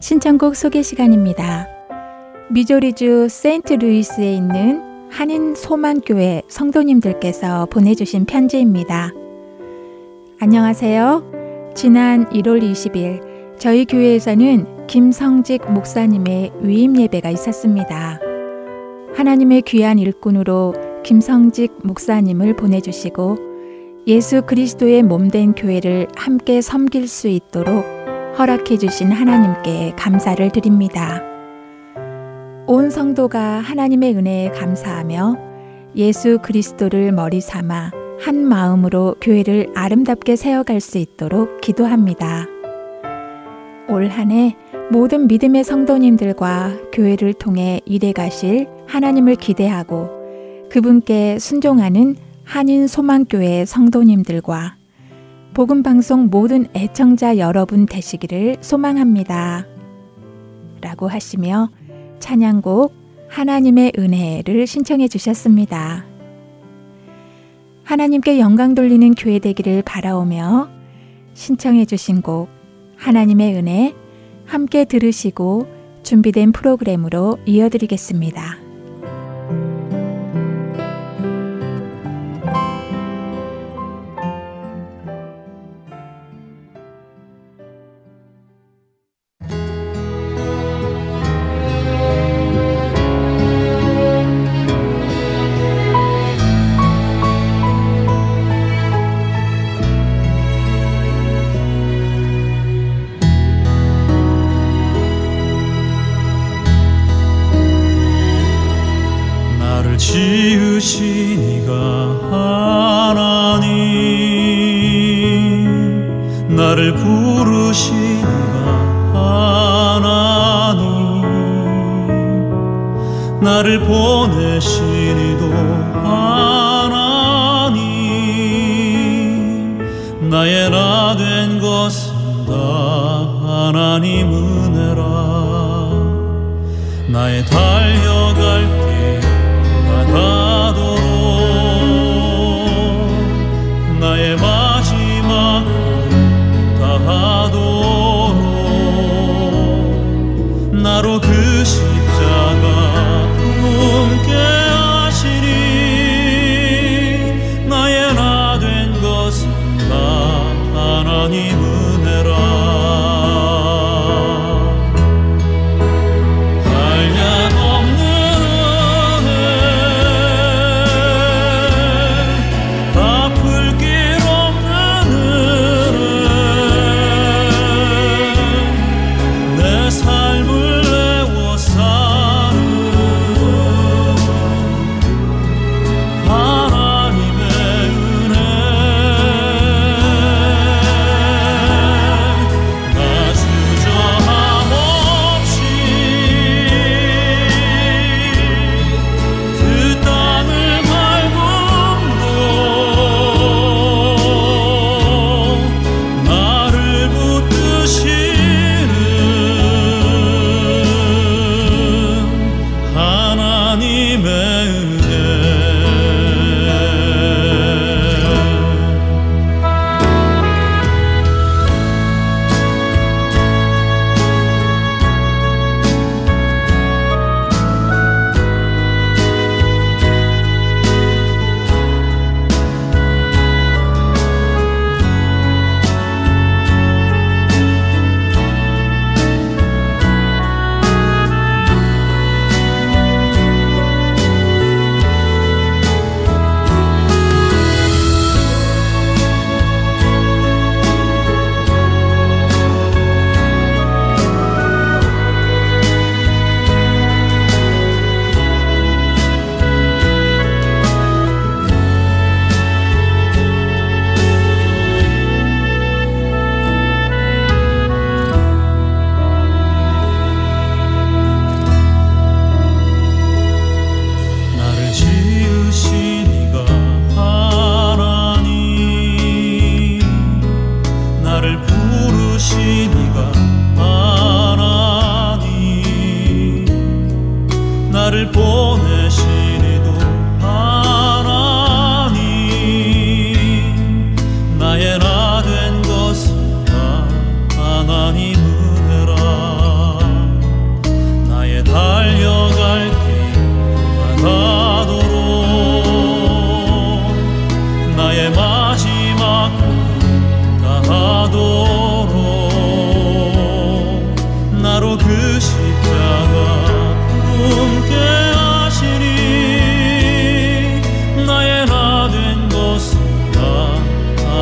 신청곡 소개 시간입니다. 미조리주 세인트 루이스에 있는 한인 소만교회 성도님들께서 보내주신 편지입니다. 안녕하세요. 지난 1월 20일 저희 교회에서는 김성직 목사님의 위임 예배가 있었습니다. 하나님의 귀한 일꾼으로 김성직 목사님을 보내주시고 예수 그리스도의 몸된 교회를 함께 섬길 수 있도록 허락해 주신 하나님께 감사를 드립니다. 온 성도가 하나님의 은혜에 감사하며 예수 그리스도를 머리 삼아 한 마음으로 교회를 아름답게 세워갈 수 있도록 기도합니다. 올 한 해 모든 믿음의 성도님들과 교회를 통해 일해 가실 하나님을 기대하고 그분께 순종하는 한인 소망교회 성도님들과 복음 방송 모든 애청자 여러분 되시기를 소망합니다. 라고 하시며 찬양곡 하나님의 은혜를 신청해 주셨습니다. 하나님께 영광 돌리는 교회 되기를 바라오며 신청해 주신 곡 하나님의 은혜 함께 들으시고 준비된 프로그램으로 이어드리겠습니다. 지으신 이가 하나님. 나를 부르신 이가 하나님. 나를 보내신 이도 하나님. 나의 나 된 것은 다 하나님 은혜라. 나의 달려갈 길 他多。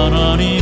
하나님.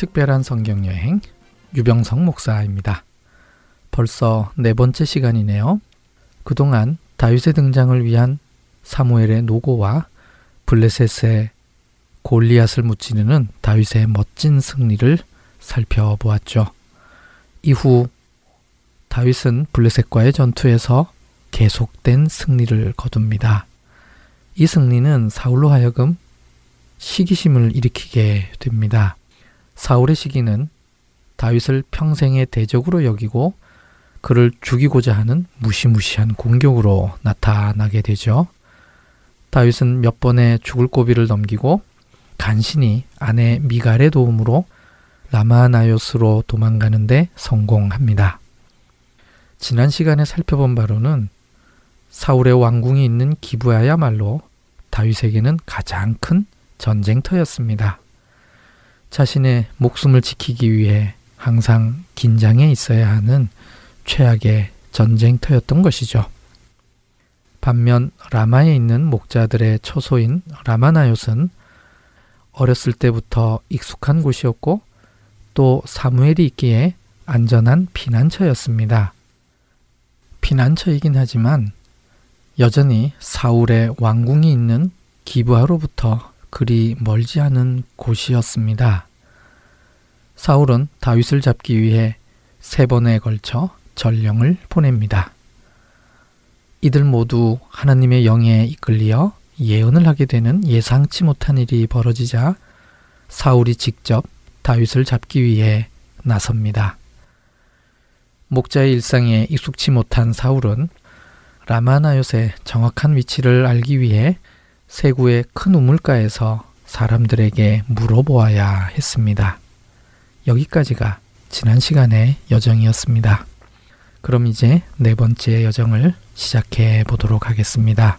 특별한 성경 여행 유병성 목사입니다. 벌써 네 번째 시간이네요. 그동안 다윗의 등장을 위한 사무엘의 노고와 블레셋의 골리앗을 무찌르는 다윗의 멋진 승리를 살펴보았죠. 이후 다윗은 블레셋과의 전투에서 계속된 승리를 거둡니다. 이 승리는 사울로 하여금 시기심을 일으키게 됩니다. 사울의 시기는 다윗을 평생의 대적으로 여기고 그를 죽이고자 하는 무시무시한 공격으로 나타나게 되죠. 다윗은 몇 번의 죽을 고비를 넘기고 간신히 아내 미갈의 도움으로 라마나요스로 도망가는데 성공합니다. 지난 시간에 살펴본 바로는 사울의 왕궁이 있는 기부야야말로 다윗에게는 가장 큰 전쟁터였습니다. 자신의 목숨을 지키기 위해 항상 긴장해 있어야 하는 최악의 전쟁터였던 것이죠. 반면 라마에 있는 목자들의 처소인 라마나요스는 어렸을 때부터 익숙한 곳이었고 또 사무엘이 있기에 안전한 피난처였습니다. 피난처이긴 하지만 여전히 사울의 왕궁이 있는 기부하로부터 그리 멀지 않은 곳이었습니다. 사울은 다윗을 잡기 위해 세 번에 걸쳐 전령을 보냅니다. 이들 모두 하나님의 영에 이끌리어 예언을 하게 되는 예상치 못한 일이 벌어지자 사울이 직접 다윗을 잡기 위해 나섭니다. 목자의 일상에 익숙치 못한 사울은 라마나요의 정확한 위치를 알기 위해 세구의 큰 우물가에서 사람들에게 물어보아야 했습니다. 여기까지가 지난 시간의 여정이었습니다. 그럼 이제 네 번째 여정을 시작해 보도록 하겠습니다.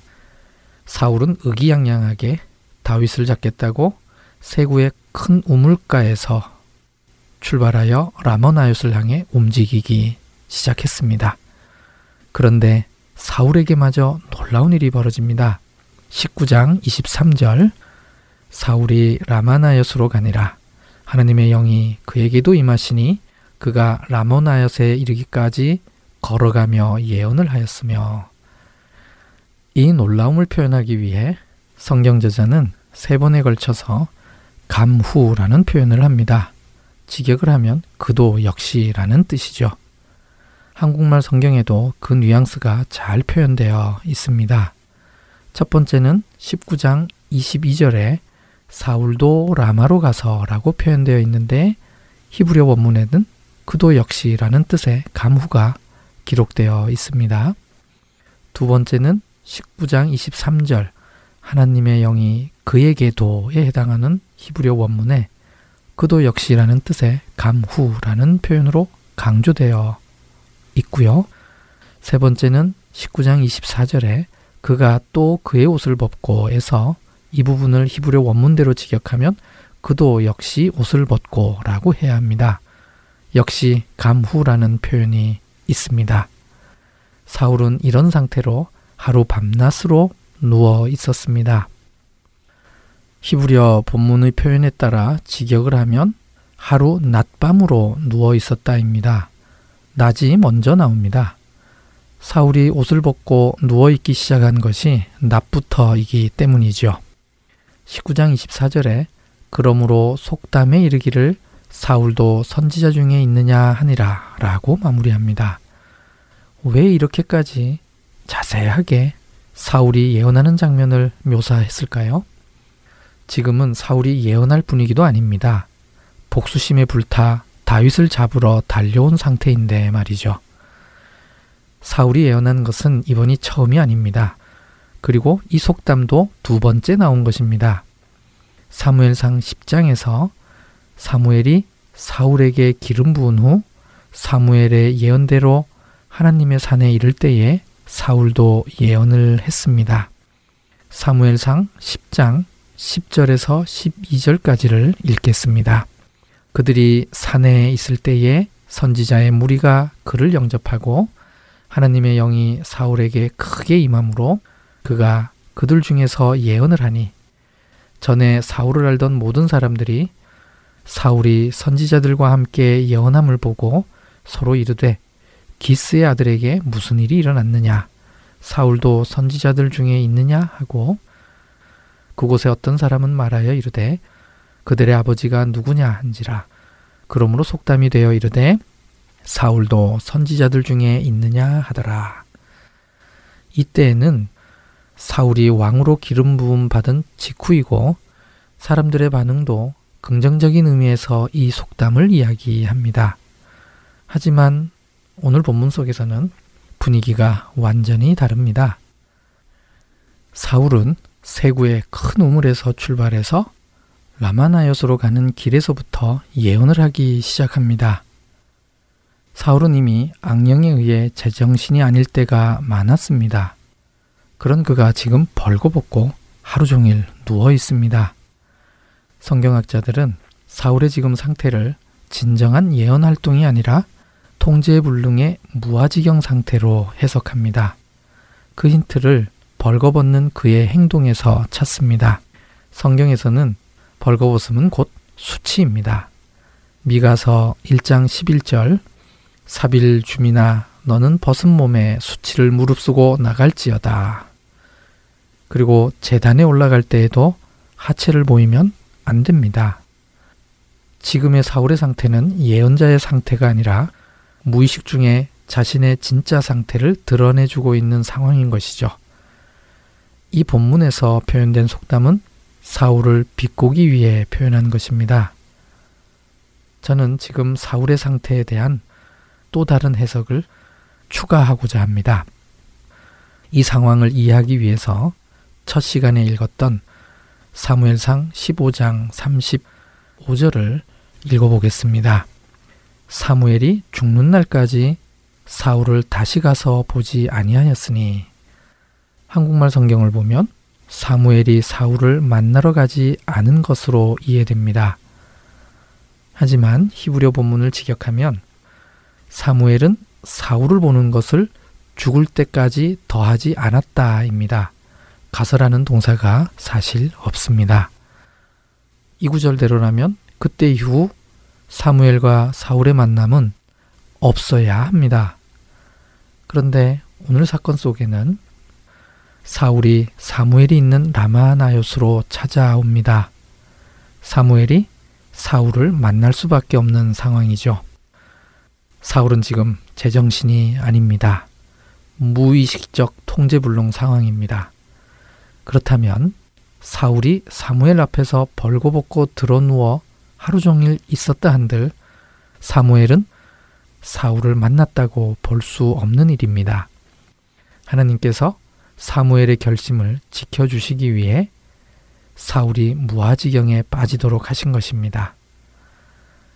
사울은 의기양양하게 다윗을 잡겠다고 세구의 큰 우물가에서 출발하여 라머나옅을 향해 움직이기 시작했습니다. 그런데 사울에게마저 놀라운 일이 벌어집니다. 19장 23절 사울이 라마나옅으로 가니라 하나님의 영이 그에게도 임하시니 그가 라모나옅에 이르기까지 걸어가며 예언을 하였으며 이 놀라움을 표현하기 위해 성경 저자는 세 번에 걸쳐서 감후라는 표현을 합니다. 직역을 하면 그도 역시라는 뜻이죠. 한국말 성경에도 그 뉘앙스가 잘 표현되어 있습니다. 첫 번째는 19장 22절에 사울도 라마로 가서라고 표현되어 있는데 히브리어 원문에는 그도 역시라는 뜻의 감후가 기록되어 있습니다. 두 번째는 19장 23절 하나님의 영이 그에게도에 해당하는 히브리어 원문에 그도 역시라는 뜻의 감후라는 표현으로 강조되어 있고요. 세 번째는 19장 24절에 그가 또 그의 옷을 벗고에서 이 부분을 히브리어 원문대로 직역하면 그도 역시 옷을 벗고 라고 해야 합니다. 역시 감후라는 표현이 있습니다. 사울은 이런 상태로 하루 밤낮으로 누워 있었습니다. 히브리어 본문의 표현에 따라 직역을 하면 하루 낮밤으로 누워 있었다입니다. 낮이 먼저 나옵니다. 사울이 옷을 벗고 누워있기 시작한 것이 낮부터이기 때문이죠. 19장 24절에 그러므로 속담에 이르기를 사울도 선지자 중에 있느냐 하니라 라고 마무리합니다. 왜 이렇게까지 자세하게 사울이 예언하는 장면을 묘사했을까요? 지금은 사울이 예언할 분위기도 아닙니다. 복수심에 불타 다윗을 잡으러 달려온 상태인데 말이죠. 사울이 예언한 것은 이번이 처음이 아닙니다. 그리고 이 속담도 두 번째 나온 것입니다. 사무엘상 10장에서 사무엘이 사울에게 기름 부은 후 사무엘의 예언대로 하나님의 산에 이를 때에 사울도 예언을 했습니다. 사무엘상 10장 10절에서 12절까지를 읽겠습니다. 그들이 산에 있을 때에 선지자의 무리가 그를 영접하고 하나님의 영이 사울에게 크게 임함으로 그가 그들 중에서 예언을 하니 전에 사울을 알던 모든 사람들이 사울이 선지자들과 함께 예언함을 보고 서로 이르되 기스의 아들에게 무슨 일이 일어났느냐? 사울도 선지자들 중에 있느냐? 하고 그곳에 어떤 사람은 말하여 이르되 그들의 아버지가 누구냐? 한지라. 그러므로 속담이 되어 이르되 사울도 선지자들 중에 있느냐 하더라. 이때에는 사울이 왕으로 기름 부음 받은 직후이고 사람들의 반응도 긍정적인 의미에서 이 속담을 이야기합니다. 하지만 오늘 본문 속에서는 분위기가 완전히 다릅니다. 사울은 세구의 큰 우물에서 출발해서 라마나요스로 가는 길에서부터 예언을 하기 시작합니다. 사울은 이미 악령에 의해 제정신이 아닐 때가 많았습니다. 그런 그가 지금 벌거벗고 하루 종일 누워 있습니다. 성경학자들은 사울의 지금 상태를 진정한 예언 활동이 아니라 통제 불능의 무아지경 상태로 해석합니다. 그 힌트를 벌거벗는 그의 행동에서 찾습니다. 성경에서는 벌거벗음은 곧 수치입니다. 미가서 1장 11절 사빌 주민아 너는 벗은 몸에 수치를 무릅쓰고 나갈지어다. 그리고 재단에 올라갈 때에도 하체를 보이면 안 됩니다. 지금의 사울의 상태는 예언자의 상태가 아니라 무의식 중에 자신의 진짜 상태를 드러내주고 있는 상황인 것이죠. 이 본문에서 표현된 속담은 사울을 비꼬기 위해 표현한 것입니다. 저는 지금 사울의 상태에 대한 또 다른 해석을 추가하고자 합니다. 이 상황을 이해하기 위해서 첫 시간에 읽었던 사무엘상 15장 35절을 읽어보겠습니다. 사무엘이 죽는 날까지 사울을 다시 가서 보지 아니하였으니 한국말 성경을 보면 사무엘이 사울을 만나러 가지 않은 것으로 이해됩니다. 하지만 히브리어 본문을 직역하면 사무엘은 사울을 보는 것을 죽을 때까지 더하지 않았다입니다. 가서라는 동사가 사실 없습니다. 이 구절대로라면 그때 이후 사무엘과 사울의 만남은 없어야 합니다. 그런데 오늘 사건 속에는 사울이 사무엘이 있는 라마나요스로 찾아옵니다. 사무엘이 사울을 만날 수밖에 없는 상황이죠. 사울은 지금 제정신이 아닙니다. 무의식적 통제불능 상황입니다. 그렇다면 사울이 사무엘 앞에서 벌거벗고 드러누워 하루 종일 있었다 한들 사무엘은 사울을 만났다고 볼 수 없는 일입니다. 하나님께서 사무엘의 결심을 지켜주시기 위해 사울이 무아지경에 빠지도록 하신 것입니다.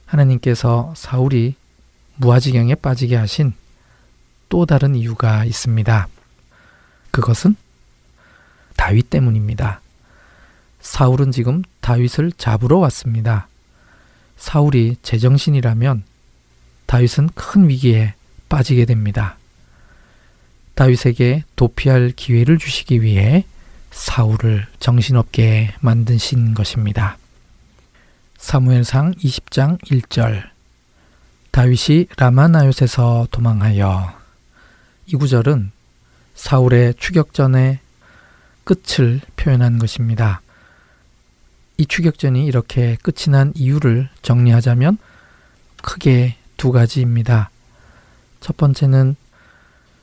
하나님께서 사울이 무아지경에 빠지게 하신 또 다른 이유가 있습니다. 그것은 다윗 때문입니다. 사울은 지금 다윗을 잡으러 왔습니다. 사울이 제정신이라면 다윗은 큰 위기에 빠지게 됩니다. 다윗에게 도피할 기회를 주시기 위해 사울을 정신없게 만드신 것입니다. 사무엘상 20장 1절 다윗이 라마나요에서 도망하여 이 구절은 사울의 추격전의 끝을 표현한 것입니다. 이 추격전이 이렇게 끝이 난 이유를 정리하자면 크게 두 가지입니다. 첫 번째는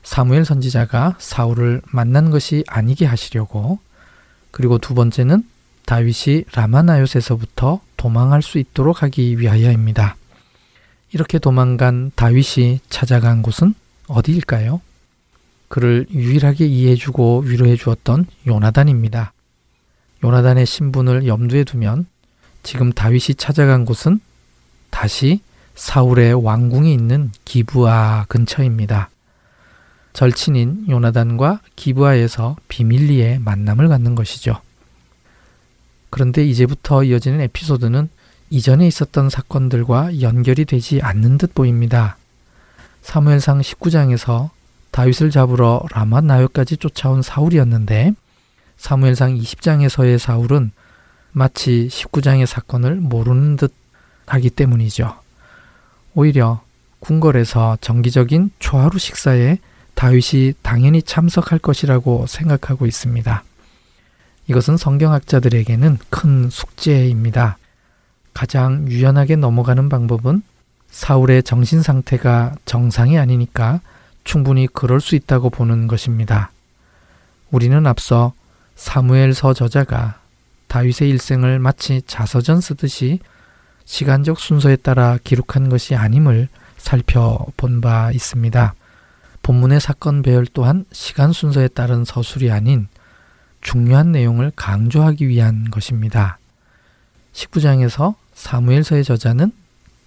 사무엘 선지자가 사울을 만난 것이 아니게 하시려고 그리고 두 번째는 다윗이 라마나요에서부터 도망할 수 있도록 하기 위하여입니다. 이렇게 도망간 다윗이 찾아간 곳은 어디일까요? 그를 유일하게 이해해주고 위로해 주었던 요나단입니다. 요나단의 신분을 염두에 두면 지금 다윗이 찾아간 곳은 다시 사울의 왕궁이 있는 기부아 근처입니다. 절친인 요나단과 기부아에서 비밀리에 만남을 갖는 것이죠. 그런데 이제부터 이어지는 에피소드는 이전에 있었던 사건들과 연결이 되지 않는 듯 보입니다. 사무엘상 19장에서 다윗을 잡으러 라맛 나요까지 쫓아온 사울이었는데 사무엘상 20장에서의 사울은 마치 19장의 사건을 모르는 듯 하기 때문이죠. 오히려 궁궐에서 정기적인 초하루 식사에 다윗이 당연히 참석할 것이라고 생각하고 있습니다. 이것은 성경학자들에게는 큰 숙제입니다. 가장 유연하게 넘어가는 방법은 사울의 정신 상태가 정상이 아니니까 충분히 그럴 수 있다고 보는 것입니다. 우리는 앞서 사무엘서 저자가 다윗의 일생을 마치 자서전 쓰듯이 시간적 순서에 따라 기록한 것이 아님을 살펴본 바 있습니다. 본문의 사건 배열 또한 시간 순서에 따른 서술이 아닌 중요한 내용을 강조하기 위한 것입니다. 19장에서 사무엘서의 저자는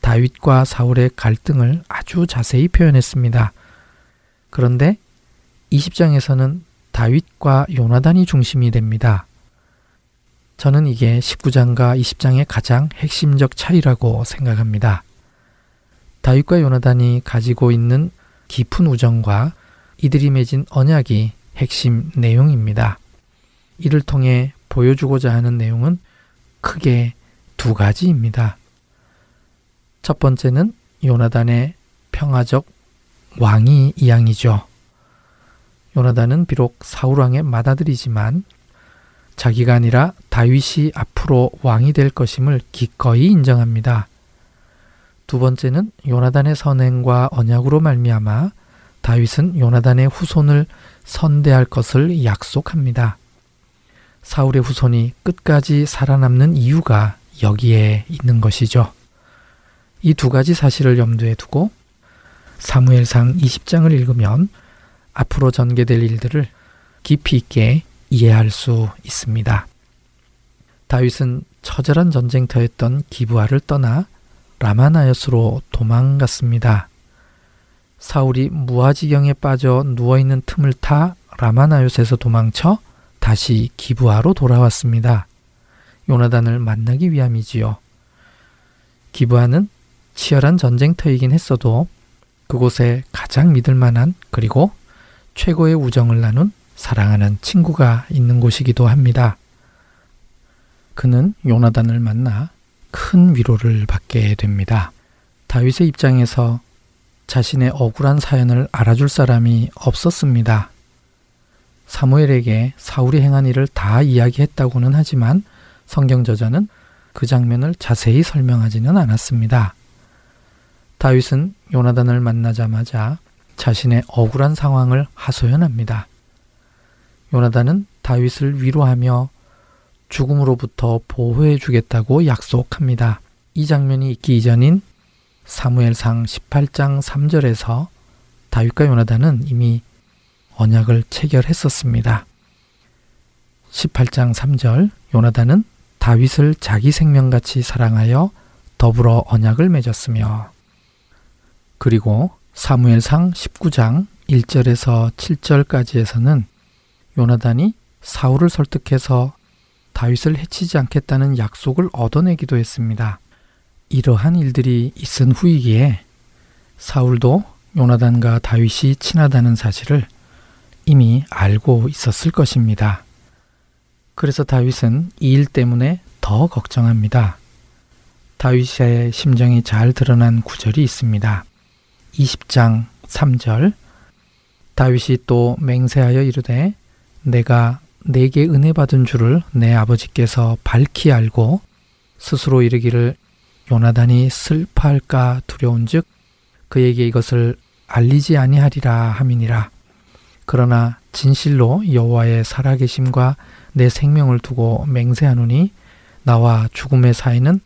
다윗과 사울의 갈등을 아주 자세히 표현했습니다. 그런데 20장에서는 다윗과 요나단이 중심이 됩니다. 저는 이게 19장과 20장의 가장 핵심적 차이라고 생각합니다. 다윗과 요나단이 가지고 있는 깊은 우정과 이들이 맺은 언약이 핵심 내용입니다. 이를 통해 보여주고자 하는 내용은 크게 두 가지입니다. 첫 번째는 요나단의 평화적 왕이 이양이죠. 요나단은 비록 사울왕의 맏아들이지만 자기가 아니라 다윗이 앞으로 왕이 될 것임을 기꺼이 인정합니다. 두 번째는 요나단의 선행과 언약으로 말미암아 다윗은 요나단의 후손을 선대할 것을 약속합니다. 사울의 후손이 끝까지 살아남는 이유가 여기에 있는 것이죠. 이 두 가지 사실을 염두에 두고 사무엘상 20장을 읽으면 앞으로 전개될 일들을 깊이 있게 이해할 수 있습니다. 다윗은 처절한 전쟁터였던 기부아를 떠나 라마나였으로 도망갔습니다. 사울이 무아지경에 빠져 누워있는 틈을 타 라마나요스에서 도망쳐 다시 기부하로 돌아왔습니다. 요나단을 만나기 위함이지요. 기부하는 치열한 전쟁터이긴 했어도 그곳에 가장 믿을 만한 그리고 최고의 우정을 나눈 사랑하는 친구가 있는 곳이기도 합니다. 그는 요나단을 만나 큰 위로를 받게 됩니다. 다윗의 입장에서 자신의 억울한 사연을 알아줄 사람이 없었습니다. 사무엘에게 사울이 행한 일을 다 이야기했다고는 하지만 성경 저자는 그 장면을 자세히 설명하지는 않았습니다. 다윗은 요나단을 만나자마자 자신의 억울한 상황을 하소연합니다. 요나단은 다윗을 위로하며 죽음으로부터 보호해 주겠다고 약속합니다. 이 장면이 있기 이전인 사무엘상 18장 3절에서 다윗과 요나단은 이미 언약을 체결했었습니다. 18장 3절 요나단은 다윗을 자기 생명같이 사랑하여 더불어 언약을 맺었으며 그리고 사무엘상 19장 1절에서 7절까지에서는 요나단이 사울을 설득해서 다윗을 해치지 않겠다는 약속을 얻어내기도 했습니다. 이러한 일들이 있은 후이기에 사울도 요나단과 다윗이 친하다는 사실을 이미 알고 있었을 것입니다. 그래서 다윗은 이 일 때문에 더 걱정합니다. 다윗의 심정이 잘 드러난 구절이 있습니다. 20장 3절 다윗이 또 맹세하여 이르되 내가 내게 은혜 받은 줄을 내 아버지께서 밝히 알고 스스로 이르기를 요나단이 슬퍼할까 두려운즉 그에게 이것을 알리지 아니하리라 함이니라 그러나 진실로 여호와의 살아계심과 내 생명을 두고 맹세하노니 나와 죽음의 사이는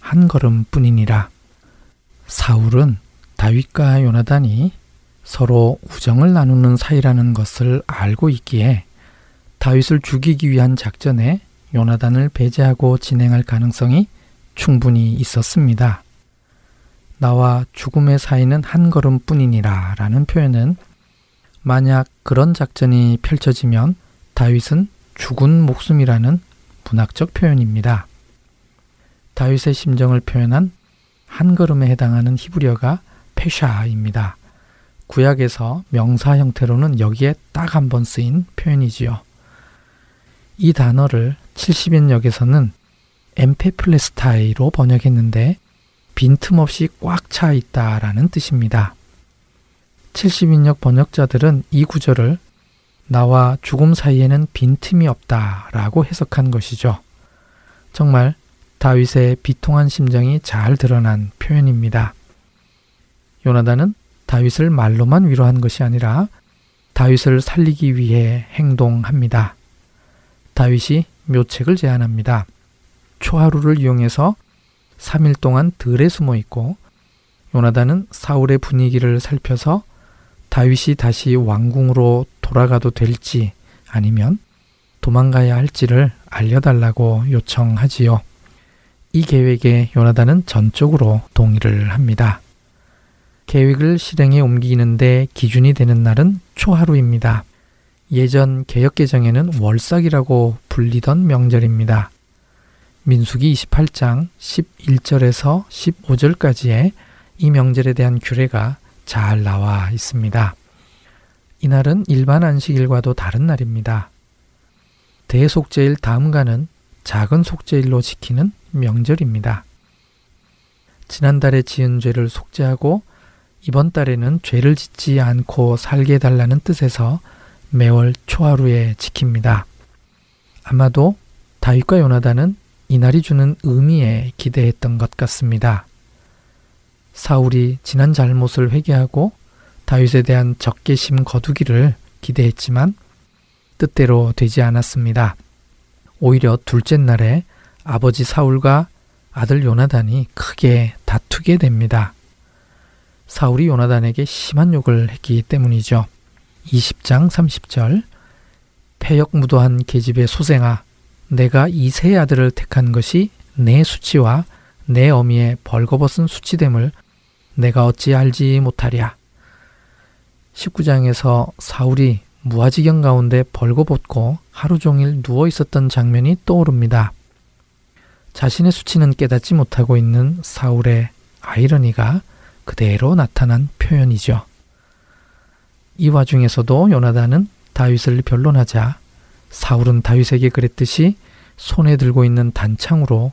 한 걸음뿐이니라 사울은 다윗과 요나단이 서로 우정을 나누는 사이라는 것을 알고 있기에 다윗을 죽이기 위한 작전에 요나단을 배제하고 진행할 가능성이 충분히 있었습니다. 나와 죽음의 사이는 한 걸음뿐이니라 라는 표현은 만약 그런 작전이 펼쳐지면 다윗은 죽은 목숨이라는 문학적 표현입니다. 다윗의 심정을 표현한 한 걸음에 해당하는 히브리어가 페샤입니다. 구약에서 명사 형태로는 여기에 딱 한 번 쓰인 표현이지요. 이 단어를 70인역에서는 엠페플레스타이로 번역했는데 빈틈없이 꽉 차 있다라는 뜻입니다. 70인역 번역자들은 이 구절을 나와 죽음 사이에는 빈틈이 없다라고 해석한 것이죠. 정말 다윗의 비통한 심정이 잘 드러난 표현입니다. 요나단은 다윗을 말로만 위로한 것이 아니라 다윗을 살리기 위해 행동합니다. 다윗이 묘책을 제안합니다. 초하루를 이용해서 3일 동안 들에 숨어 있고 요나단은 사울의 분위기를 살펴서 다윗이 다시 왕궁으로 돌아가도 될지 아니면 도망가야 할지를 알려달라고 요청하지요. 이 계획에 요나단은 전적으로 동의를 합니다. 계획을 실행에 옮기는데 기준이 되는 날은 초하루입니다. 예전 개혁개정에는 월삭이라고 불리던 명절입니다. 민수기 28장 11절에서 15절까지의 이 명절에 대한 규례가 잘 나와 있습니다. 이날은 일반 안식일과도 다른 날입니다. 대속제일 다음가는 작은 속죄일로 지키는 명절입니다. 지난달에 지은 죄를 속죄하고 이번 달에는 죄를 짓지 않고 살게 해달라는 뜻에서 매월 초하루에 지킵니다. 아마도 다윗과 요나단은 이날이 주는 의미에 기대했던 것 같습니다. 사울이 지난 잘못을 회개하고 다윗에 대한 적개심 거두기를 기대했지만 뜻대로 되지 않았습니다. 오히려 둘째 날에 아버지 사울과 아들 요나단이 크게 다투게 됩니다. 사울이 요나단에게 심한 욕을 했기 때문이죠. 20장 30절 폐역무도한 계집의 소생아 내가 이 세 아들을 택한 것이 내 수치와 내 어미의 벌거벗은 수치됨을 내가 어찌 알지 못하랴 19장에서 사울이 무아지경 가운데 벌거벗고 하루 종일 누워 있었던 장면이 떠오릅니다. 자신의 수치는 깨닫지 못하고 있는 사울의 아이러니가 그대로 나타난 표현이죠. 이 와중에서도 요나단은 다윗을 변론하자 사울은 다윗에게 그랬듯이 손에 들고 있는 단창으로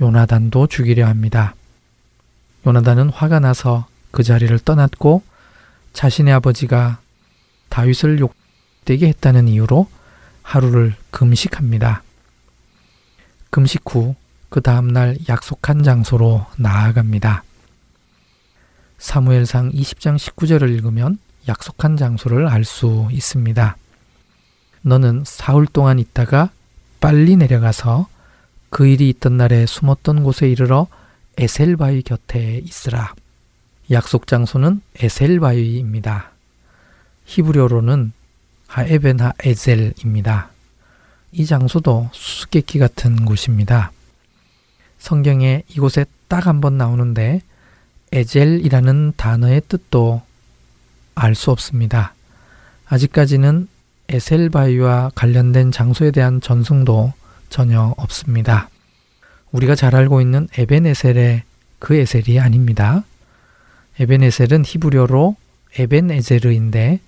요나단도 죽이려 합니다. 요나단은 화가 나서 그 자리를 떠났고 자신의 아버지가 다윗을 욕되게 했다는 이유로 하루를 금식합니다. 금식 후 그 다음날 약속한 장소로 나아갑니다. 사무엘상 20장 19절을 읽으면 약속한 장소를 알 수 있습니다. 너는 사흘 동안 있다가 빨리 내려가서 그 일이 있던 날에 숨었던 곳에 이르러 에셀바위 곁에 있으라. 약속 장소는 에셀바위입니다. 히브리어로는 하에벤하 에젤입니다. 이 장소도 수수께끼 같은 곳입니다. 성경에 이곳에 딱 한 번 나오는데 에젤이라는 단어의 뜻도 알 수 없습니다. 아직까지는 에셀바위와 관련된 장소에 대한 전승도 전혀 없습니다. 우리가 잘 알고 있는 에벤에셀의 그 에셀이 아닙니다. 에벤에셀은 히브리어로 에벤에제르인데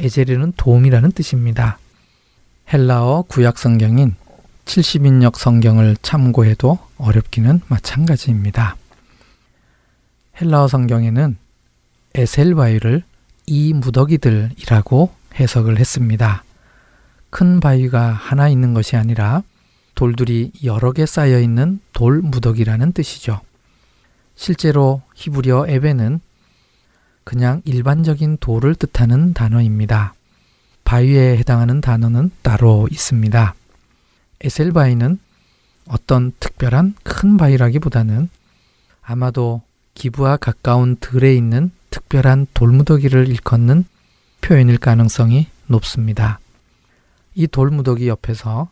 에제르는 도움이라는 뜻입니다. 헬라어 구약 성경인 70인역 성경을 참고해도 어렵기는 마찬가지입니다. 헬라어 성경에는 에셀바위를 이 무더기들이라고 해석을 했습니다. 큰 바위가 하나 있는 것이 아니라 돌들이 여러 개 쌓여 있는 돌 무더기라는 뜻이죠. 실제로 히브리어 에베는 그냥 일반적인 돌을 뜻하는 단어입니다. 바위에 해당하는 단어는 따로 있습니다. 에셀바위는 어떤 특별한 큰 바위라기보다는 아마도 기부와 가까운 들에 있는 특별한 돌무더기를 일컫는 표현일 가능성이 높습니다. 이 돌무더기 옆에서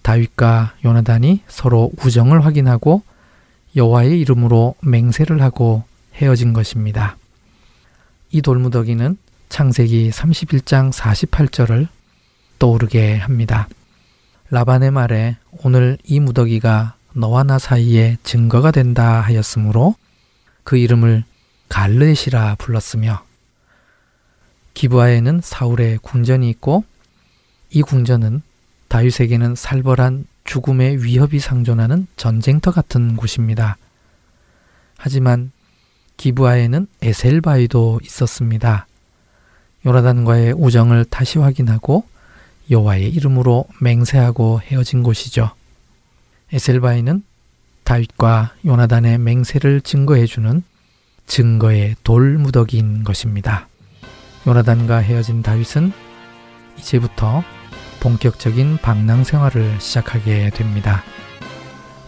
다윗과 요나단이 서로 우정을 확인하고 여호와의 이름으로 맹세를 하고 헤어진 것입니다. 이 돌무더기는 창세기 31장 48절을 떠오르게 합니다. 라반의 말에 오늘 이 무더기가 너와 나 사이에 증거가 된다 하였으므로 그 이름을 갈르시라 불렀으며 기부아에는 사울의 궁전이 있고 이 궁전은 다윗에게는 살벌한 죽음의 위협이 상존하는 전쟁터 같은 곳입니다. 하지만 기부아에는 에셀바위도 있었습니다. 요나단과의 우정을 다시 확인하고 여호와의 이름으로 맹세하고 헤어진 곳이죠. 에셀바위는 다윗과 요나단의 맹세를 증거해주는 증거의 돌무더기인 것입니다. 요나단과 헤어진 다윗은 이제부터 본격적인 방랑 생활을 시작하게 됩니다.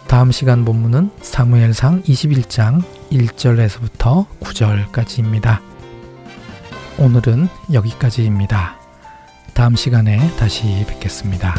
다음 시간 본문은 사무엘상 21장 1절에서부터 9절까지입니다. 오늘은 여기까지입니다. 다음 시간에 다시 뵙겠습니다.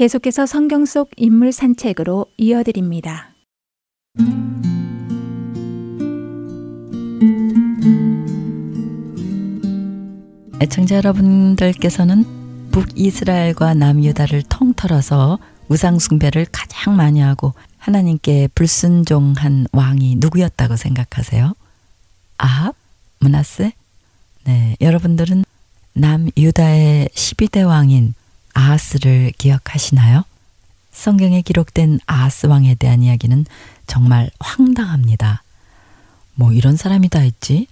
계속해서 성경 속 인물 산책으로 이어드립니다. 애청자 여러분들께서는 북이스라엘과 남유다를 통틀어서 우상숭배를 가장 많이 하고 하나님께 불순종한 왕이 누구였다고 생각하세요? 아합? 문하세? 네, 여러분들은 남유다의 12대 왕인 아하스를 기억하시나요? 성경에 기록된 아하스 왕에 대한 이야기는 정말 황당합니다. 뭐 이런 사람이 다 있지?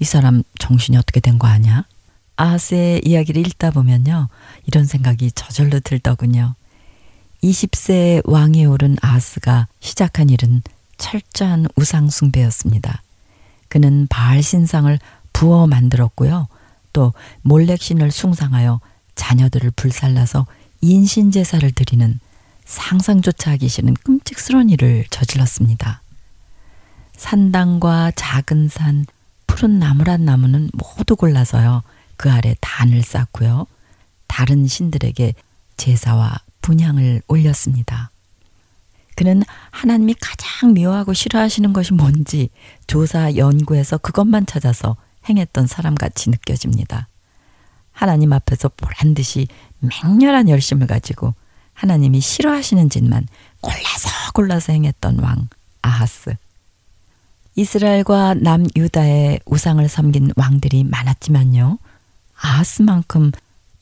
이 사람 정신이 어떻게 된 거 아니야? 아하스의 이야기를 읽다 보면요. 이런 생각이 저절로 들더군요. 20세 왕에 오른 아하스가 시작한 일은 철저한 우상숭배였습니다. 그는 바알 신상을 부어 만들었고요. 또 몰렉신을 숭상하여 자녀들을 불살라서 인신 제사를 드리는 상상조차 하기 싫은 끔찍스러운 일을 저질렀습니다. 산당과 작은 산, 푸른 나무란 나무는 모두 골라서요. 그 아래 단을 쌓고요. 다른 신들에게 제사와 분향을 올렸습니다. 그는 하나님이 가장 미워하고 싫어하시는 것이 뭔지 조사 연구해서 그것만 찾아서 행했던 사람같이 느껴집니다. 하나님 앞에서 보란 듯이 맹렬한 열심을 가지고 하나님이 싫어하시는 짓만 골라서 골라서 행했던 왕 아하스. 이스라엘과 남유다의 우상을 섬긴 왕들이 많았지만요. 아하스만큼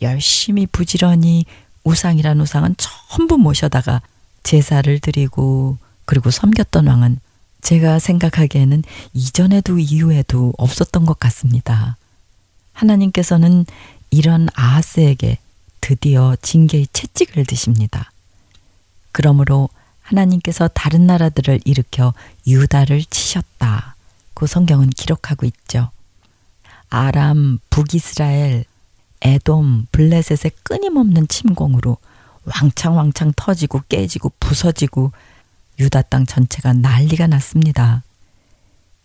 열심히 부지런히 우상이란 우상은 전부 모셔다가 제사를 드리고 그리고 섬겼던 왕은 제가 생각하기에는 이전에도 이후에도 없었던 것 같습니다. 하나님께서는 이런 아하스에게 드디어 징계의 채찍을 드십니다. 그러므로 하나님께서 다른 나라들을 일으켜 유다를 치셨다. 그 성경은 기록하고 있죠. 아람, 북이스라엘, 에돔, 블레셋의 끊임없는 침공으로 왕창왕창 터지고 깨지고 부서지고 유다 땅 전체가 난리가 났습니다.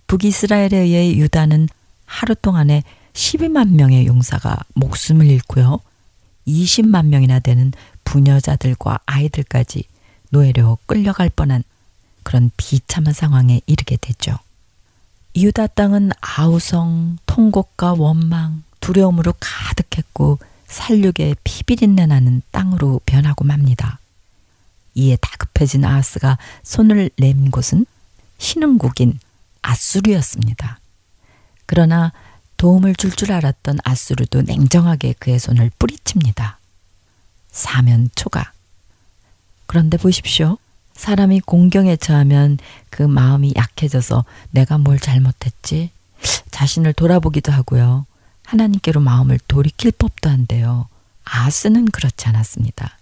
북이스라엘에 의해 유다는 하루 동안에 12만 명의 용사가 목숨을 잃고요. 20만 명이나 되는 부녀자들과 아이들까지 노예로 끌려갈 뻔한 그런 비참한 상황에 이르게 되죠. 유다 땅은 아우성, 통곡과 원망, 두려움으로 가득했고 살육의 피비린내 나는 땅으로 변하고 맙니다. 이에 다급해진 아하스가 손을 낸 곳은 신흥국인 아수르였습니다. 그러나 도움을 줄줄 알았던 아수르도 냉정하게 그의 손을 뿌리칩니다. 사면 초가. 그런데 보십시오. 사람이 공경에 처하면 그 마음이 약해져서 내가 뭘 잘못했지? 자신을 돌아보기도 하고요. 하나님께로 마음을 돌이킬 법도 한데요. 아스는 그렇지 않았습니다.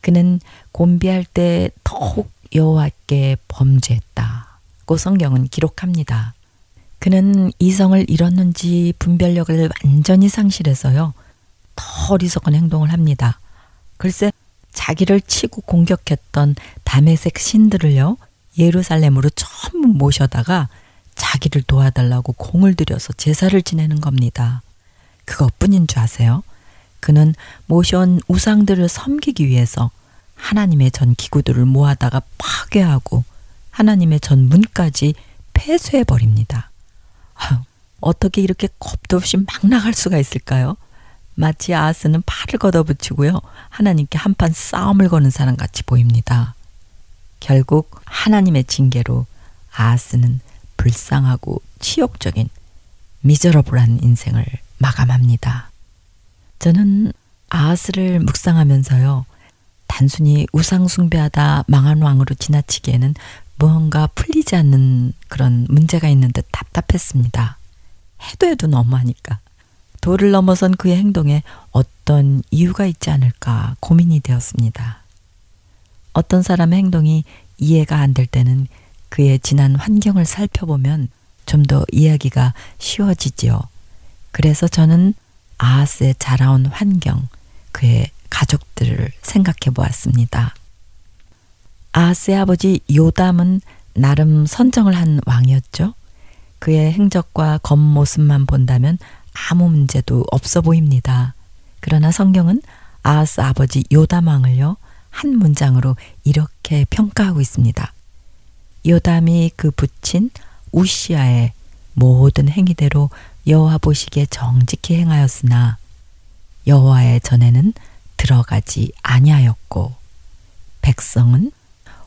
그는 곤비할 때 더욱 여호와께 범죄했다고 성경은 기록합니다. 그는 이성을 잃었는지 분별력을 완전히 상실해서요. 더 어리석은 행동을 합니다. 글쎄 자기를 치고 공격했던 담에색 신들을요. 예루살렘으로 전부 모셔다가 자기를 도와달라고 공을 들여서 제사를 지내는 겁니다. 그것뿐인 줄 아세요? 그는 모셔온 우상들을 섬기기 위해서 하나님의 전 기구들을 모아다가 파괴하고 하나님의 전 문까지 폐쇄해 버립니다. 어떻게 이렇게 겁도 없이 막 나갈 수가 있을까요? 마치 아스는 팔을 걷어붙이고요. 하나님께 한판 싸움을 거는 사람 같이 보입니다. 결국 하나님의 징계로 아스는 불쌍하고 치욕적인 미저러블한 인생을 마감합니다. 저는 아하스를 묵상하면서요. 단순히 우상숭배하다 망한 왕으로 지나치기에는 무언가 풀리지 않는 그런 문제가 있는 듯 답답했습니다. 해도 해도 너무하니까. 도를 넘어선 그의 행동에 어떤 이유가 있지 않을까 고민이 되었습니다. 어떤 사람의 행동이 이해가 안 될 때는 그의 지난 환경을 살펴보면 좀 더 이야기가 쉬워지지요. 그래서 저는 아하스의 자라온 환경, 그의 가족들을 생각해 보았습니다. 아하스의 아버지 요담은 나름 선정을 한 왕이었죠. 그의 행적과 겉모습만 본다면 아무 문제도 없어 보입니다. 그러나 성경은 아하스 아버지 요담 왕을요, 한 문장으로 이렇게 평가하고 있습니다. 요담이 그 붙인 우시아의 모든 행위대로 여호와 보시기에 정직히 행하였으나 여호와의 전에는 들어가지 아니하였고 백성은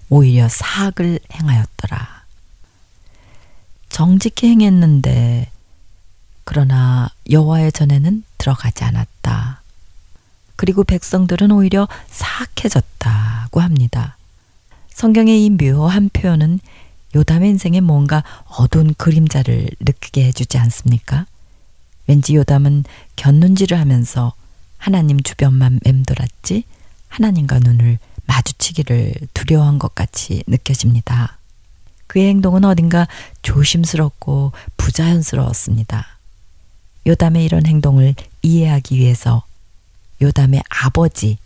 오히려 사악을 행하였더라. 정직히 행했는데 그러나 여호와의 전에는 들어가지 않았다. 그리고 백성들은 오히려 사악해졌다고 합니다. 성경의 이 묘한 표현은 요담의 인생에 뭔가 어두운 그림자를 느끼게 해주지 않습니까? 왠지 요담은 곁눈질을 하면서 하나님 주변만 맴돌았지 하나님과 눈을 마주치기를 두려워한 것 같이 느껴집니다. 그의 행동은 어딘가 조심스럽고 부자연스러웠습니다. 요담의 이런 행동을 이해하기 위해서 요담의 아버지,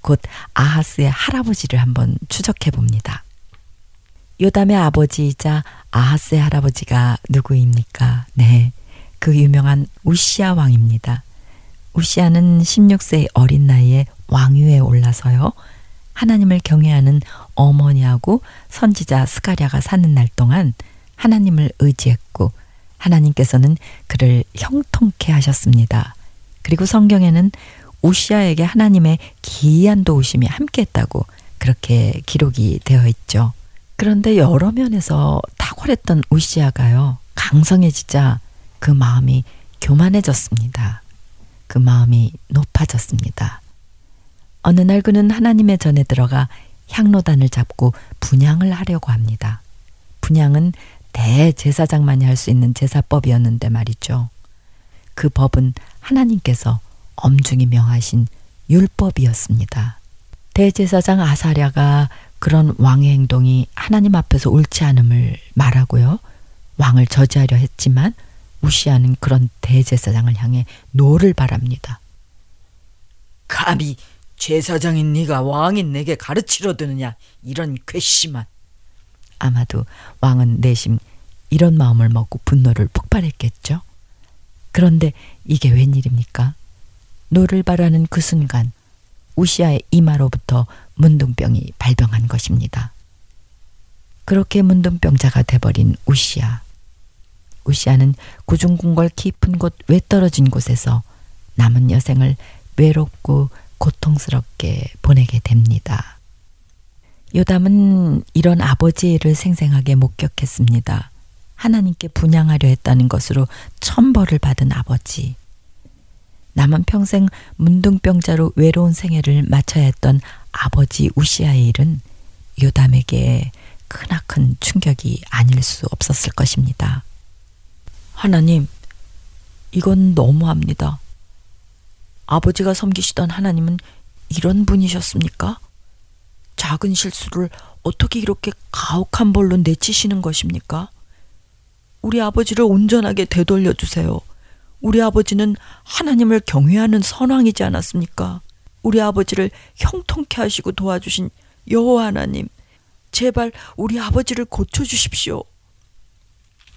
곧 아하스의 할아버지를 한번 추적해 봅니다. 요담의 아버지이자 아하스의 할아버지가 누구입니까? 네. 그 유명한 우시아 왕입니다. 우시아는 16세의 어린 나이에 왕위에 올라서요. 하나님을 경외하는 어머니하고 선지자 스가랴가 사는 날 동안 하나님을 의지했고 하나님께서는 그를 형통케 하셨습니다. 그리고 성경에는 우시아에게 하나님의 기이한 도우심이 함께했다고 그렇게 기록이 되어 있죠. 그런데 여러 면에서 탁월했던 우시아가요. 강성해지자 그 마음이 교만해졌습니다. 그 마음이 높아졌습니다. 어느 날 그는 하나님의 전에 들어가 향로단을 잡고 분양을 하려고 합니다. 분양은 대제사장만이 할 수 있는 제사법이었는데 말이죠. 그 법은 하나님께서 엄중히 명하신 율법이었습니다. 대제사장 아사랴가 그런 왕의 행동이 하나님 앞에서 옳지 않음을 말하고요. 왕을 저지하려 했지만 우시아는 그런 대제사장을 향해 노를 발합니다. 감히 제사장인 네가 왕인 내게 가르치려 드느냐 이런 괘씸한 아마도 왕은 내심 이런 마음을 먹고 분노를 폭발했겠죠. 그런데 이게 웬일입니까? 노를 발하는 그 순간 우시아의 이마로부터 문둥병이 발병한 것입니다. 그렇게 문둥병자가 돼버린 우시아. 우시아는 구중궁궐 깊은 곳 외떨어진 곳에서 남은 여생을 외롭고 고통스럽게 보내게 됩니다. 요담은 이런 아버지의 일을 생생하게 목격했습니다. 하나님께 분양하려 했다는 것으로 천벌을 받은 아버지. 남은 평생 문둥병자로 외로운 생애를 마쳐야 했던 아버지 우시아의 일은 요담에게 크나큰 충격이 아닐 수 없었을 것입니다. 하나님, 이건 너무합니다. 아버지가 섬기시던 하나님은 이런 분이셨습니까? 작은 실수를 어떻게 이렇게 가혹한 벌로 내치시는 것입니까? 우리 아버지를 온전하게 되돌려 주세요. 우리 아버지는 하나님을 경외하는 선왕이지 않았습니까? 우리 아버지를 형통케 하시고 도와주신 여호와 하나님, 제발 우리 아버지를 고쳐 주십시오.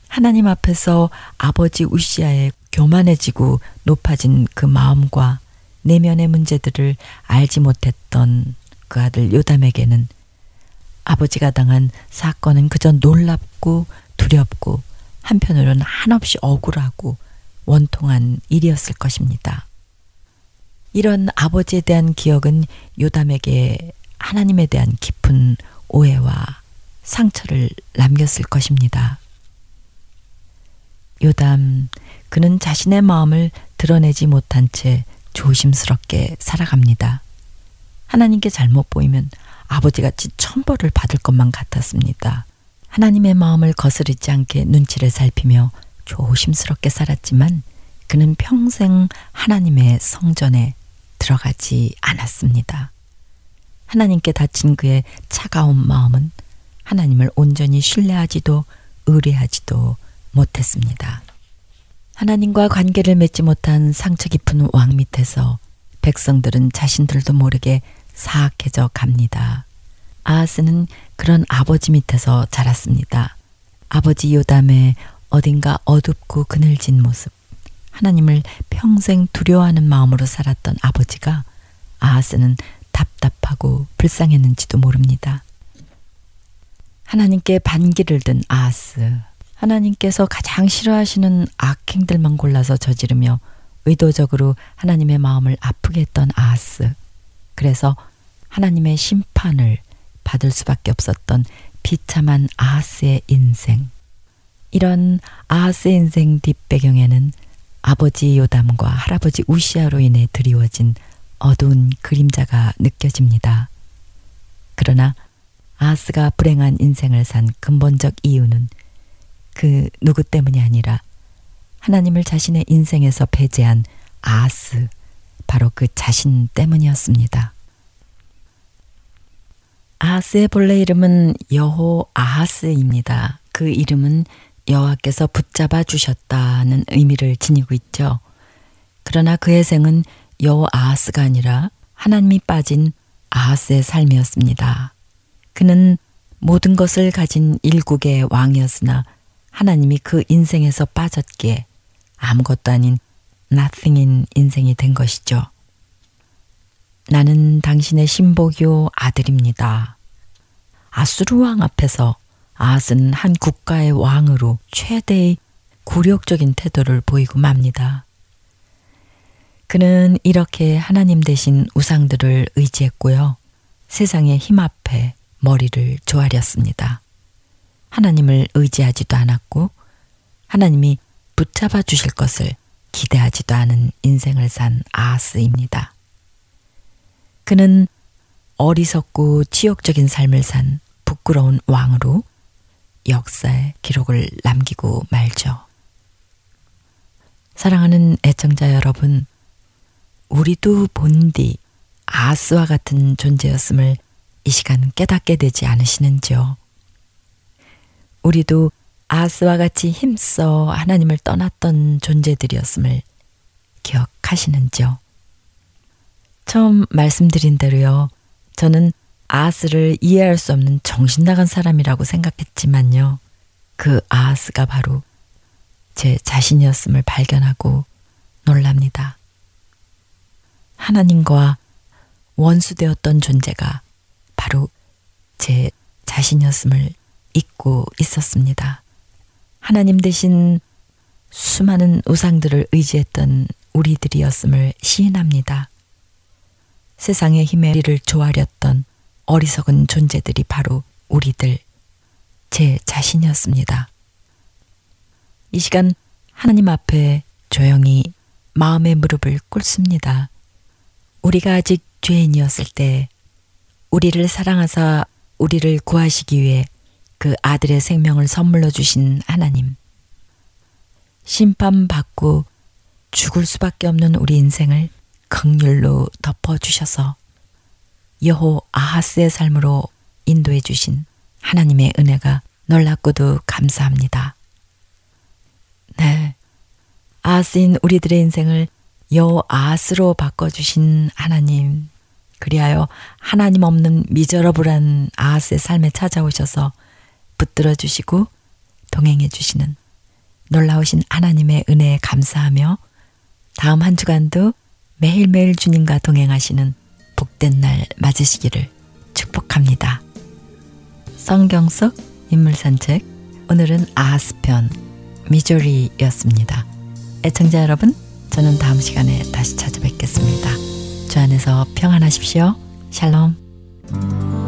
하나님 앞에서 아버지 우시아의 교만해지고 높아진 그 마음과 내면의 문제들을 알지 못했던 그 아들 요담에게는 아버지가 당한 사건은 그저 놀랍고 두렵고 한편으로는 한없이 억울하고 원통한 일이었을 것입니다. 이런 아버지에 대한 기억은 요담에게 하나님에 대한 깊은 오해와 상처를 남겼을 것입니다. 요담, 그는 자신의 마음을 드러내지 못한 채 조심스럽게 살아갑니다. 하나님께 잘못 보이면 아버지같이 천벌을 받을 것만 같았습니다. 하나님의 마음을 거스르지 않게 눈치를 살피며 조심스럽게 살았지만 그는 평생 하나님의 성전에 들어가지 않았습니다. 하나님께 닫힌 그의 차가운 마음은 하나님을 온전히 신뢰하지도 의뢰하지도 못했습니다. 하나님과 관계를 맺지 못한 상처 깊은 왕 밑에서 백성들은 자신들도 모르게 사악해져 갑니다. 아하스는 그런 아버지 밑에서 자랐습니다. 아버지 요담의 어딘가 어둡고 그늘진 모습, 하나님을 평생 두려워하는 마음으로 살았던 아버지가 아하스는 답답하고 불쌍했는지도 모릅니다. 하나님께 반기를 든 아하스. 하나님께서 가장 싫어하시는 악행들만 골라서 저지르며 의도적으로 하나님의 마음을 아프게 했던 아하스. 그래서 하나님의 심판을 받을 수밖에 없었던 비참한 아하스의 인생. 이런 아하스의 인생 뒷배경에는 아버지 요담과 할아버지 우시아로 인해 드리워진 어두운 그림자가 느껴집니다. 그러나 아하스가 불행한 인생을 산 근본적 이유는 그 누구 때문이 아니라 하나님을 자신의 인생에서 배제한 아하스, 바로 그 자신 때문이었습니다. 아하스의 본래 이름은 여호 아하스입니다. 그 이름은 여호와께서 붙잡아 주셨다는 의미를 지니고 있죠. 그러나 그의 생은 여호 아하스가 아니라 하나님이 빠진 아하스의 삶이었습니다. 그는 모든 것을 가진 일국의 왕이었으나 하나님이 그 인생에서 빠졌기에 아무것도 아닌 nothing인 인생이 된 것이죠. 나는 당신의 신복요 아들입니다. 아수르 왕 앞에서 아하스는 한 국가의 왕으로 최대의 굴욕적인 태도를 보이고 맙니다. 그는 이렇게 하나님 대신 우상들을 의지했고요. 세상의 힘 앞에 머리를 조아렸습니다. 하나님을 의지하지도 않았고 하나님이 붙잡아 주실 것을 기대하지도 않은 인생을 산 아하스입니다. 그는 어리석고 치욕적인 삶을 산 부끄러운 왕으로 역사의 기록을 남기고 말죠. 사랑하는 애청자 여러분, 우리도 본디 아스와 같은 존재였음을 이 시간 깨닫게 되지 않으시는지요? 우리도 아스와 같이 힘써 하나님을 떠났던 존재들이었음을 기억하시는지요? 처음 말씀드린 대로요. 저는 아스를 이해할 수 없는 정신 나간 사람이라고 생각했지만요. 그 아스가 바로 제 자신이었음을 발견하고 놀랍니다. 하나님과 원수되었던 존재가 바로 제 자신이었음을 잊고 있었습니다. 하나님 대신 수많은 우상들을 의지했던 우리들이었음을 시인합니다. 세상의 힘에 우리를 조아렸던 어리석은 존재들이 바로 우리들, 제 자신이었습니다. 이 시간 하나님 앞에 조용히 마음의 무릎을 꿇습니다. 우리가 아직 죄인이었을 때 우리를 사랑하사 우리를 구하시기 위해 그 아들의 생명을 선물로 주신 하나님. 심판받고 죽을 수밖에 없는 우리 인생을 극률로 덮어주셔서 여호 아하스의 삶으로 인도해 주신 하나님의 은혜가 놀랍고도 감사합니다. 네. 아하스인 우리들의 인생을 여호 아하스로 바꿔주신 하나님. 그리하여 하나님 없는 미저러블한 아하스의 삶에 찾아오셔서 붙들어 주시고 동행해 주시는 놀라우신 하나님의 은혜에 감사하며 다음 한 주간도 매일매일 주님과 동행하시는 복된 날 맞으시기를 축복합니다. 성경 속 인물 산책 오늘은 아하스편 미조리였습니다. 애청자 여러분 저는 다음 시간에 다시 찾아뵙겠습니다. 주 안에서 평안하십시오. 샬롬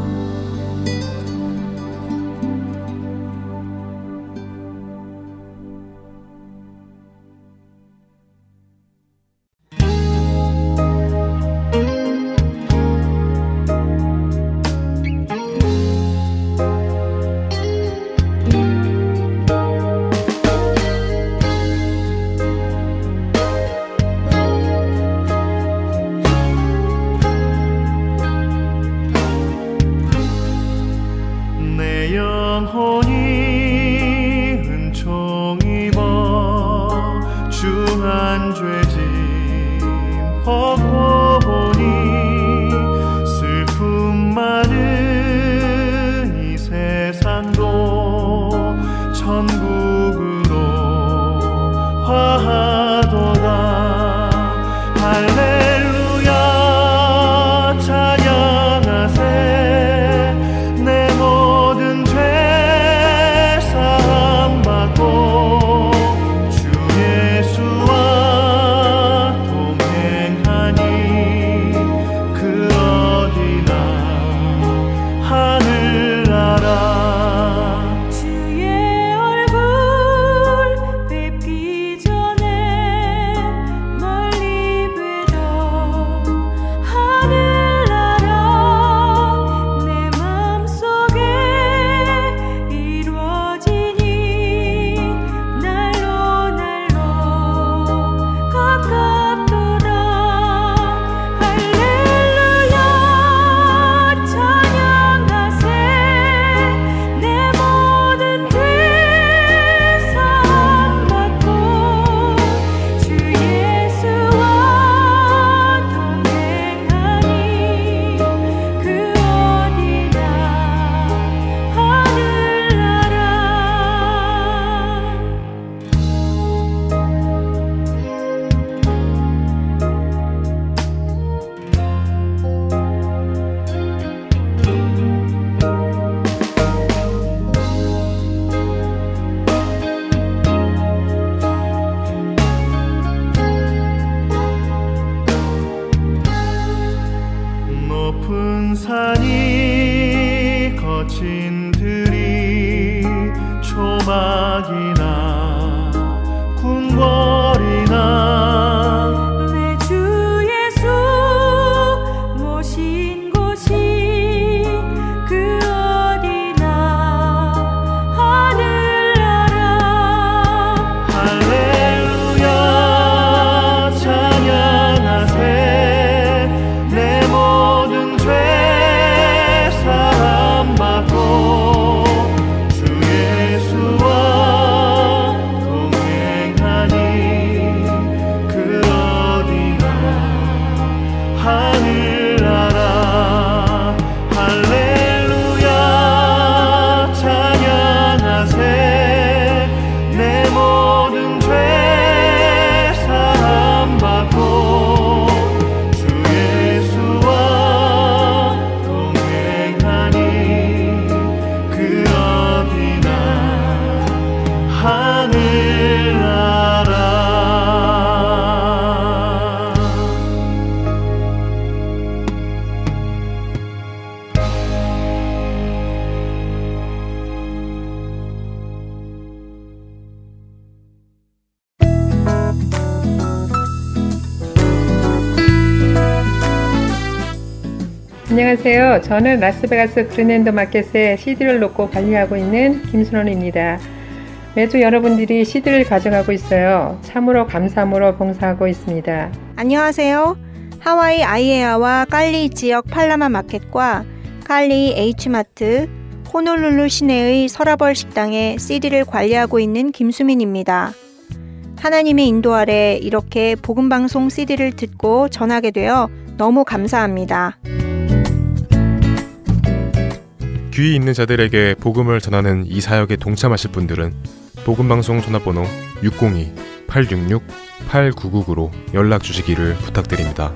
저는 라스베가스 그랜드 마켓에 CD를 놓고 관리하고 있는 김순원입니다. 매주 여러분들이 CD를 가져가고 있어요. 참으로 감사함으로 봉사하고 있습니다. 안녕하세요. 하와이 아이에아와 깔리 지역 팔라마 마켓과 깔리 H마트, 호놀룰루 시내의 서라벌 식당에 CD를 관리하고 있는 김수민입니다. 하나님의 인도 아래 이렇게 복음방송 CD를 듣고 전하게 되어 너무 감사합니다. 귀 있는 자들에게 복음을 전하는 이 사역에 동참하실 분들은 복음방송 전화번호 602-866-8999로 연락 주시기를 부탁드립니다.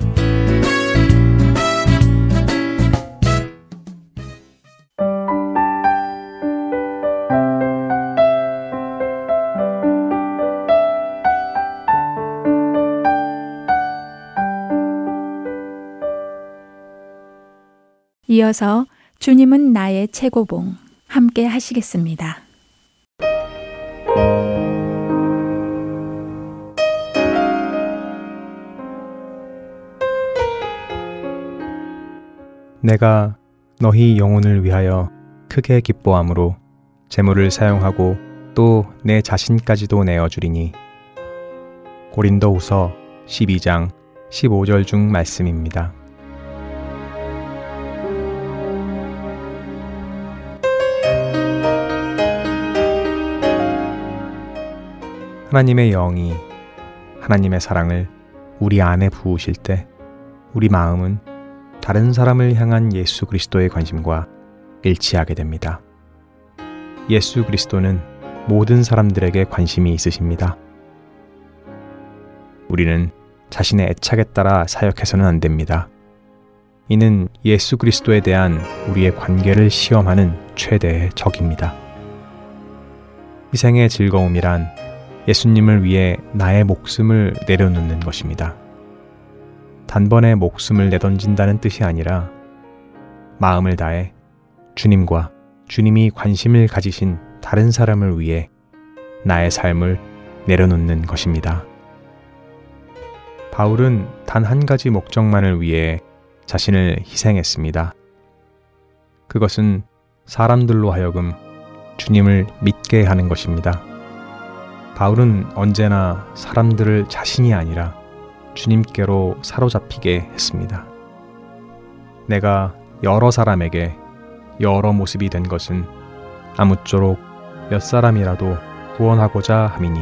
이어서 주님은 나의 최고봉 함께 하시겠습니다. 내가 너희 영혼을 위하여 크게 기뻐함으로 재물을 사용하고 또 내 자신까지도 내어 주리니 고린도후서 12장 15절 중 말씀입니다. 하나님의 영이 하나님의 사랑을 우리 안에 부으실 때 우리 마음은 다른 사람을 향한 예수 그리스도의 관심과 일치하게 됩니다. 예수 그리스도는 모든 사람들에게 관심이 있으십니다. 우리는 자신의 애착에 따라 사역해서는 안 됩니다. 이는 예수 그리스도에 대한 우리의 관계를 시험하는 최대의 적입니다. 희생의 즐거움이란 예수님을 위해 나의 목숨을 내려놓는 것입니다. 단번에 목숨을 내던진다는 뜻이 아니라 마음을 다해 주님과 주님이 관심을 가지신 다른 사람을 위해 나의 삶을 내려놓는 것입니다. 바울은 단 한 가지 목적만을 위해 자신을 희생했습니다. 그것은 사람들로 하여금 주님을 믿게 하는 것입니다. 바울은 언제나 사람들을 자신이 아니라 주님께로 사로잡히게 했습니다. 내가 여러 사람에게 여러 모습이 된 것은 아무쪼록 몇 사람이라도 구원하고자 함이니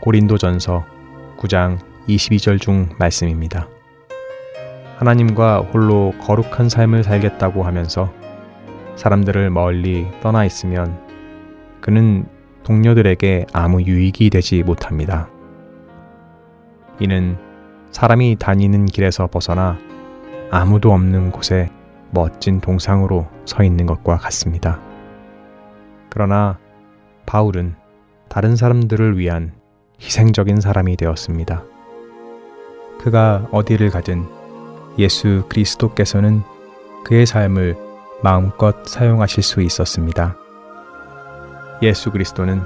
고린도전서 9장 22절 중 말씀입니다. 하나님과 홀로 거룩한 삶을 살겠다고 하면서 사람들을 멀리 떠나 있으면 그는 동료들에게 아무 유익이 되지 못합니다. 이는 사람이 다니는 길에서 벗어나 아무도 없는 곳에 멋진 동상으로 서 있는 것과 같습니다. 그러나 바울은 다른 사람들을 위한 희생적인 사람이 되었습니다. 그가 어디를 가든 예수 그리스도께서는 그의 삶을 마음껏 사용하실 수 있었습니다. 예수 그리스도는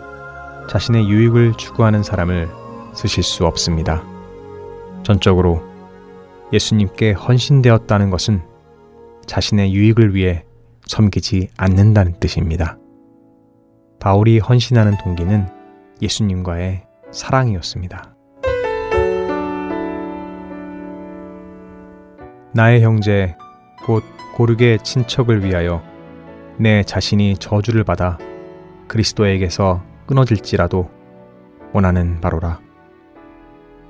자신의 유익을 추구하는 사람을 쓰실 수 없습니다. 전적으로 예수님께 헌신되었다는 것은 자신의 유익을 위해 섬기지 않는다는 뜻입니다. 바울이 헌신하는 동기는 예수님과의 사랑이었습니다. 나의 형제, 곧 고르게 친척을 위하여 내 자신이 저주를 받아 그리스도에게서 끊어질지라도 원하는 바로라.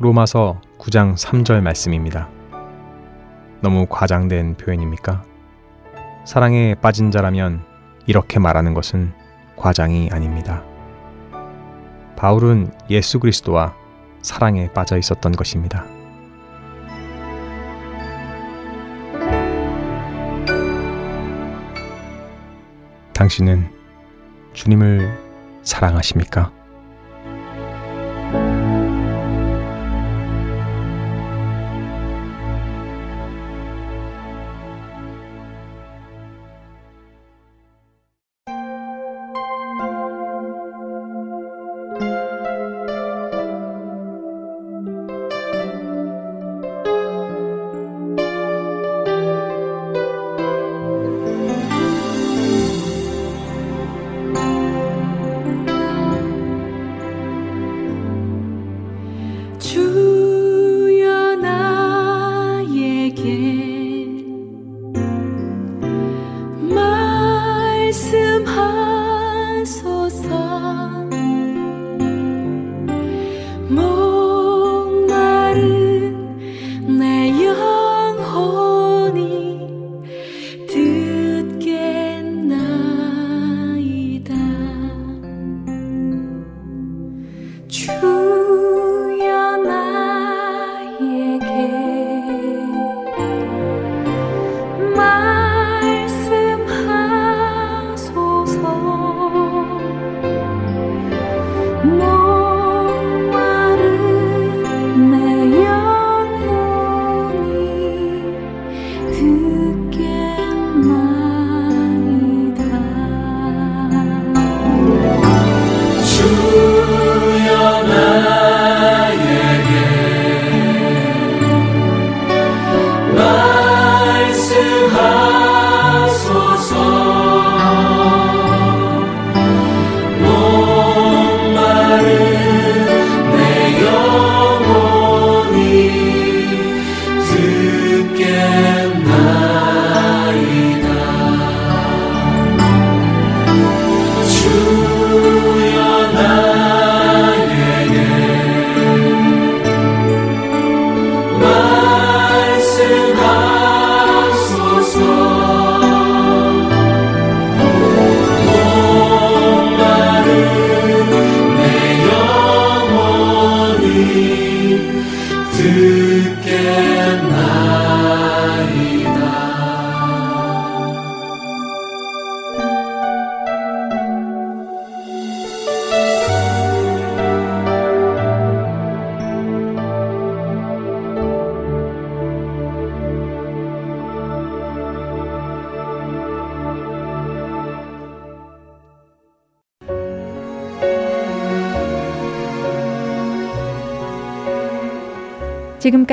로마서 9장 3절 말씀입니다. 너무 과장된 표현입니까? 사랑에 빠진 자라면 이렇게 말하는 것은 과장이 아닙니다. 바울은 예수 그리스도와 사랑에 빠져 있었던 것입니다. 당신은 주님을 사랑하십니까?